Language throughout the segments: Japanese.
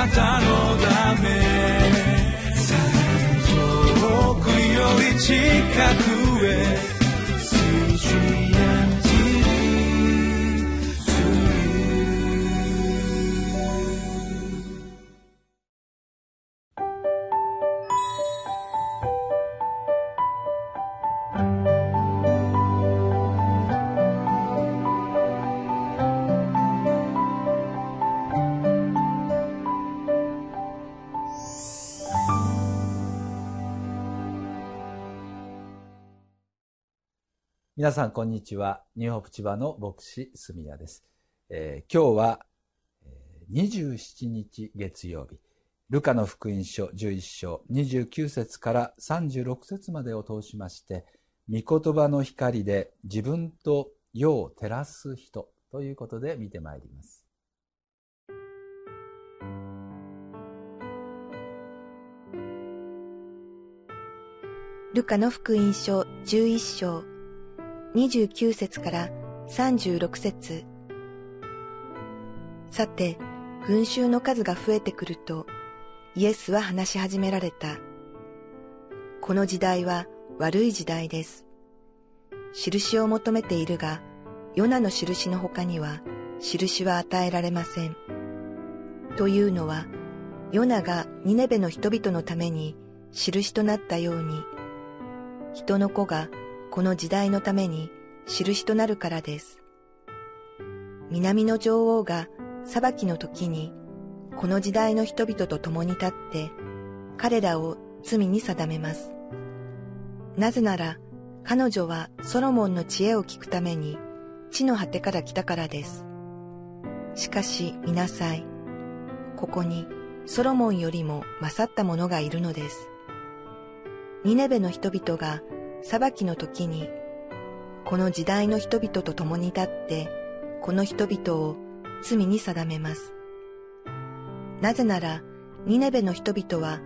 なたのため。遠くより近く。皆さん、こんにちは。ニューホープ千葉の牧師、住谷です。えー、今日は、27日月曜日、ルカの福音書11章29節から36節までを通しまして、御言葉の光で自分と世を照らす人ということで見てまいります。ルカの福音書11章29節から36節さて、群衆の数が増えてくると、イエスは話し始められた。この時代は悪い時代です。印を求めているが、ヨナの印の他には印は与えられません。というのは、ヨナがニネベの人々のために印となったように、人の子がこの時代のために印となるからです。南の女王が裁きの時に、この時代の人々と共に立って、彼らを罪に定めます。なぜなら、彼女はソロモンの知恵を聞くために、地の果てから来たからです。しかし、見なさい。ここに、ソロモンよりも勝った者がいるのです。ニネベの人々が裁きの時に、この時代の人々と共に立って、この人々を罪に定めます。なぜなら、ニネベの人々は、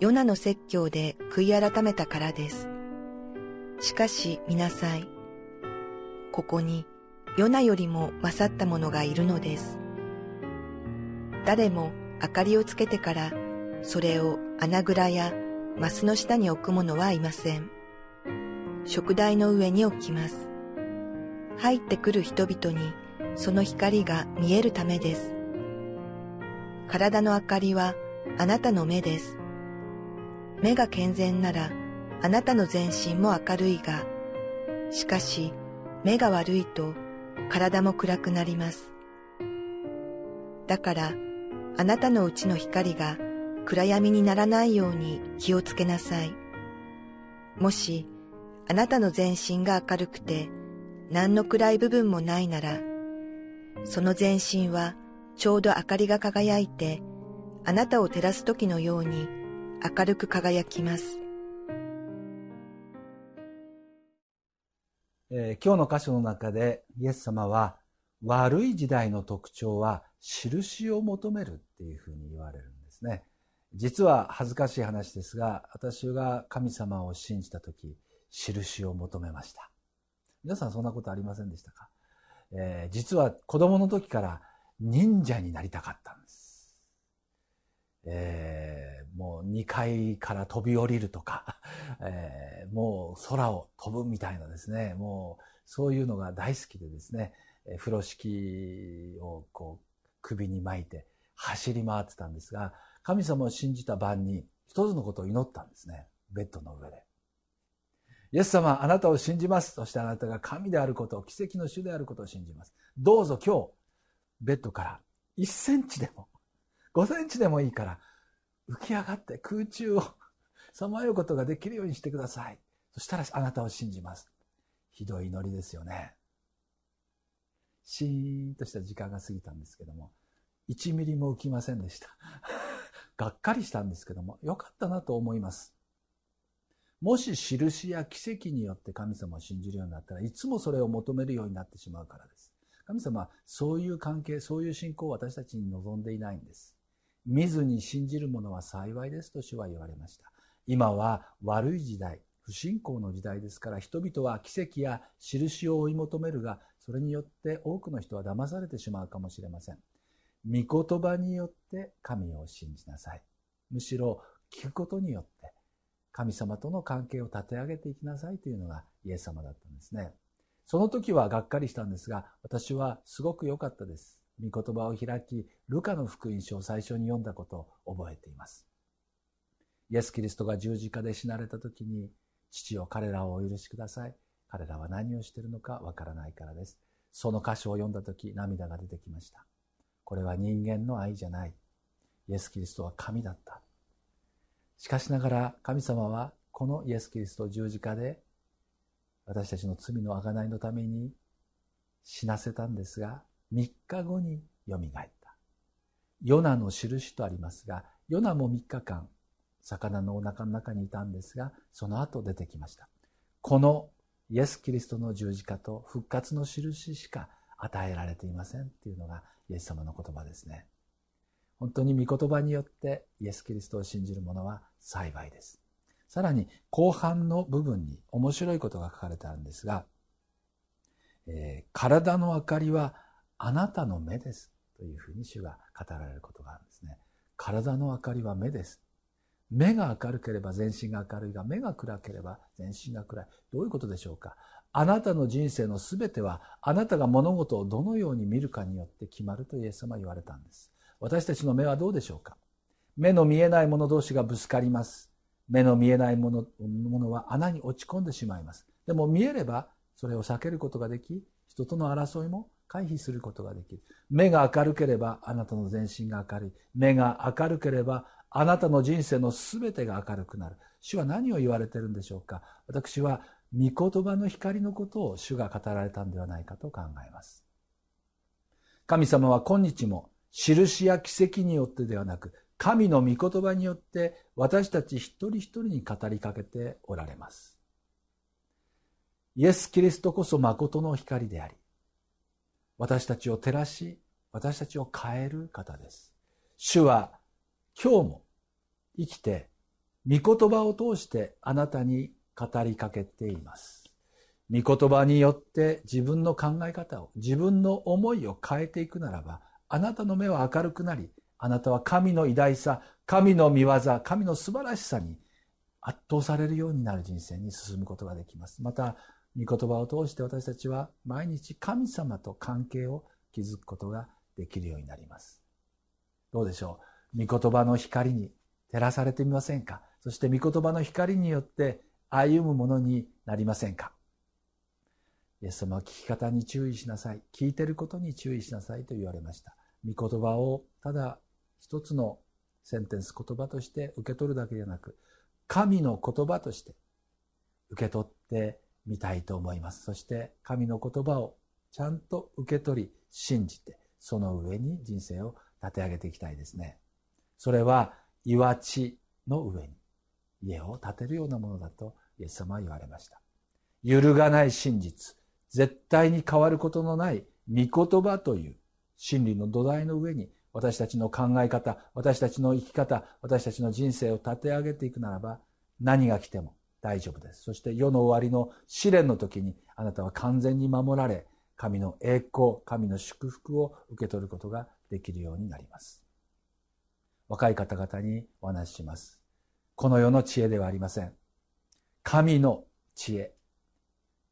ヨナの説教で悔い改めたからです。しかし、見なさい。ここに、ヨナよりも勝った者がいるのです。誰も明かりをつけてから、それを穴蔵やマスの下に置く者はいません。食台の上に置きます。入ってくる人々にその光が見えるためです。体の明かりはあなたの目です。目が健全ならあなたの全身も明るいが、しかし目が悪いと体も暗くなります。だからあなたのうちの光が暗闇にならないように気をつけなさい。もしあなたの全身が明るくて、何の暗い部分もないなら、その全身はちょうど明かりが輝いて、あなたを照らす時のように明るく輝きます。えー、今日の箇所の中でイエス様は悪い時代の特徴は印を求めるっていうふうに言われるんですね。実は恥ずかしい話ですが、私が神様を信じた時、印を求めました。皆さんそんなことありませんでしたか、えー、実は子供の時から忍者になりたかったんです。えー、もう2階から飛び降りるとか、えー、もう空を飛ぶみたいなですね、もうそういうのが大好きでですね、風呂敷をこう首に巻いて走り回ってたんですが、神様を信じた晩に一つのことを祈ったんですね。ベッドの上で。イエス様、あなたを信じます。そしてあなたが神であることを、奇跡の主であることを信じます。どうぞ今日、ベッドから1センチでも、5センチでもいいから、浮き上がって空中をさまようことができるようにしてください。そしたらあなたを信じます。ひどい祈りですよね。シーンとした時間が過ぎたんですけども、1ミリも浮きませんでした。がっかりしたんですけども、よかったなと思います。もし印や奇跡によって神様を信じるようになったらいつもそれを求めるようになってしまうからです。神様はそういう関係、そういう信仰を私たちに望んでいないんです。見ずに信じる者は幸いですと主は言われました。今は悪い時代、不信仰の時代ですから人々は奇跡や印を追い求めるが、それによって多くの人は騙されてしまうかもしれません。御言葉によって神を信じなさい。むしろ聞くことによって神様との関係を立て上げていきなさいというのがイエス様だったんですね。その時はがっかりしたんですが、私はすごく良かったです。御言葉を開き、ルカの福音書を最初に読んだことを覚えています。イエス・キリストが十字架で死なれた時に、父を彼らをお許しください。彼らは何をしているのかわからないからです。その箇所を読んだ時、涙が出てきました。これは人間の愛じゃない。イエス・キリストは神だった。しかしながら神様はこのイエス・キリスト十字架で私たちの罪の贖いのために死なせたんですが、3日後によみがえった。ヨナの印とありますが、ヨナも3日間、魚のお腹の中にいたんですが、その後出てきました。このイエス・キリストの十字架と復活の印しか与えられていませんっていうのがイエス様の言葉ですね。本当に御言葉によってイエス・キリストを信じる者は幸いです。さらに後半の部分に面白いことが書かれてあるんですが、えー、体の明かりはあなたの目ですというふうに主が語られることがあるんですね。体の明かりは目です。目が明るければ全身が明るいが、目が暗ければ全身が暗い。どういうことでしょうかあなたの人生のすべては、あなたが物事をどのように見るかによって決まるとイエス様は言われたんです。私たちの目はどうでしょうか？目の見えないもの同士がぶつかります。目の見えないものものは穴に落ち込んでしまいます。でも見えればそれを避けることができ、人との争いも回避することができる。目が明るければあなたの全身が明るい。目が明るければあなたの人生の全てが明るくなる。主は何を言われてるんでしょうか？私は御言葉の光のことを主が語られたんではないかと考えます。神様は今日も印や奇跡によってではなく神の御言葉によって私たち一人一人に語りかけておられます。イエス・キリストこそ誠の光であり、私たちを照らし、私たちを変える方です。主は今日も生きて、御言葉を通してあなたに語りかけています。御言葉によって自分の考え方を、自分の思いを変えていくならば、あなたの目は明るくなり、あなたは神の偉大さ、神の見業、神の素晴らしさに圧倒されるようになる人生に進むことができます。また、御言葉を通して私たちは毎日神様と関係を築くことができるようになります。どうでしょう？御言葉の光に照らされてみませんか？そして御言葉の光によって歩むものになりませんか？イエス様は聞き方に注意しなさい。聞いてることに注意しなさいと言われました。御言葉をただ一つのセンテンス言葉として受け取るだけでなく神の言葉として受け取ってみたいと思います。そして神の言葉をちゃんと受け取り信じてその上に人生を立て上げていきたいですね。それは岩地の上に家を建てるようなものだとイエス様は言われました。揺るがない真実絶対に変わることのない御言葉という真理の土台の上に私たちの考え方、私たちの生き方、私たちの人生を立て上げていくならば、何が来ても大丈夫です。そして世の終わりの試練の時にあなたは完全に守られ、神の栄光、神の祝福を受け取ることができるようになります。若い方々にお話しします。この世の知恵ではありません。神の知恵、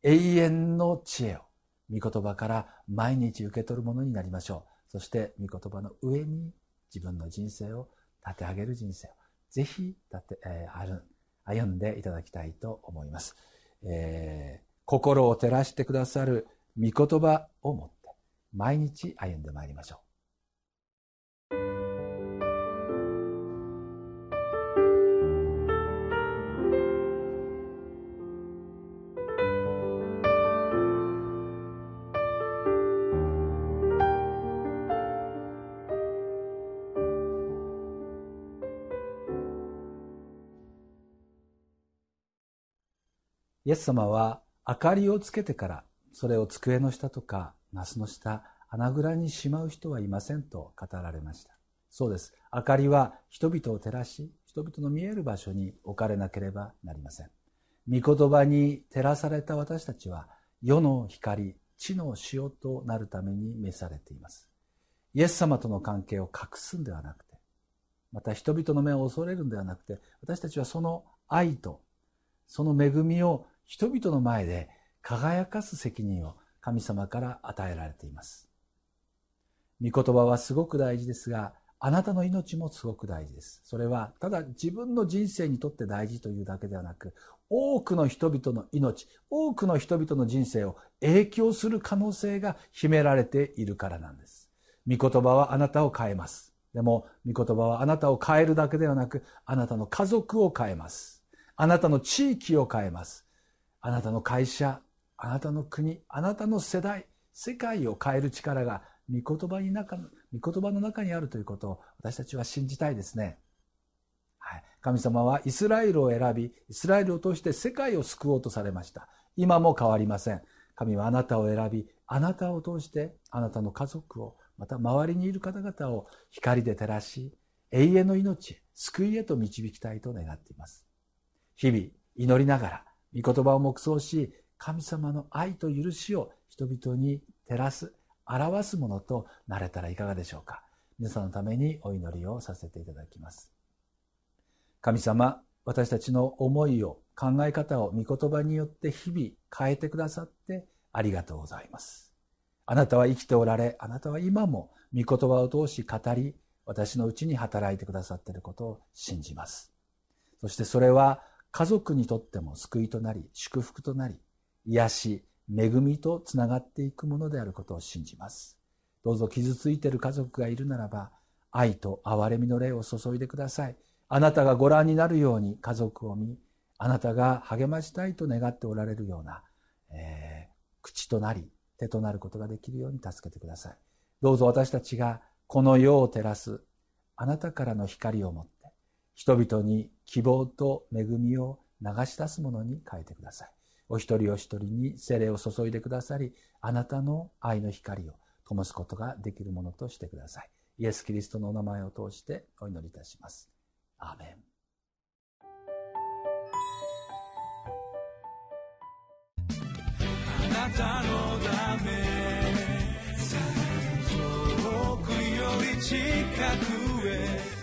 永遠の知恵を御言葉から毎日受け取るものになりましょう。そして御言葉の上に自分の人生を立て上げる人生をぜひ立て、えー、歩んでいただきたいと思います、えー、心を照らしてくださる御言葉を持って毎日歩んでまいりましょうイエス様は明かりをつけてからそれを机の下とかナスの下穴蔵にしまう人はいませんと語られました。そうです。明かりは人々を照らし人々の見える場所に置かれなければなりません。御言葉に照らされた私たちは世の光地の塩となるために召されています。イエス様との関係を隠すんではなくて、また人々の目を恐れるんではなくて、私たちはその愛と、その恵みを人々の前で輝かす責任を神様から与えられています。御言葉はすごく大事ですが、あなたの命もすごく大事です。それは、ただ自分の人生にとって大事というだけではなく、多くの人々の命、多くの人々の人生を影響する可能性が秘められているからなんです。御言葉はあなたを変えます。でも、御言葉はあなたを変えるだけではなく、あなたの家族を変えます。あなたの地域を変えます。あなたの会社、あなたの国、あなたの世代、世界を変える力が御言葉に中の、御言葉の中にあるということを私たちは信じたいですね。はい。神様はイスラエルを選び、イスラエルを通して世界を救おうとされました。今も変わりません。神はあなたを選び、あなたを通してあなたの家族を、また周りにいる方々を光で照らし、永遠の命、救いへと導きたいと願っています。日々、祈りながら、御言葉を黙想し、神様の愛と許しを人々に照らす、表すものとなれたらいかがでしょうか。皆さんのためにお祈りをさせていただきます。神様、私たちの思いを、考え方を御言葉によって日々変えてくださってありがとうございます。あなたは生きておられ、あなたは今も御言葉を通し語り、私のうちに働いてくださっていることを信じます。そしてそれは家族にとっても救いとなり、祝福となり、癒し、恵みとつながっていくものであることを信じます。どうぞ傷ついている家族がいるならば、愛と憐れみの霊を注いでください。あなたがご覧になるように家族を見、あなたが励ましたいと願っておられるような、えー、口となり、手となることができるように助けてください。どうぞ私たちがこの世を照らす、あなたからの光を持って、人々に希望と恵みを流し出すものに変えてください。お一人お一人に精霊を注いでくださり、あなたの愛の光を灯すことができるものとしてください。イエス・キリストのお名前を通してお祈りいたします。アーメン。あなたのため遠くより近くへ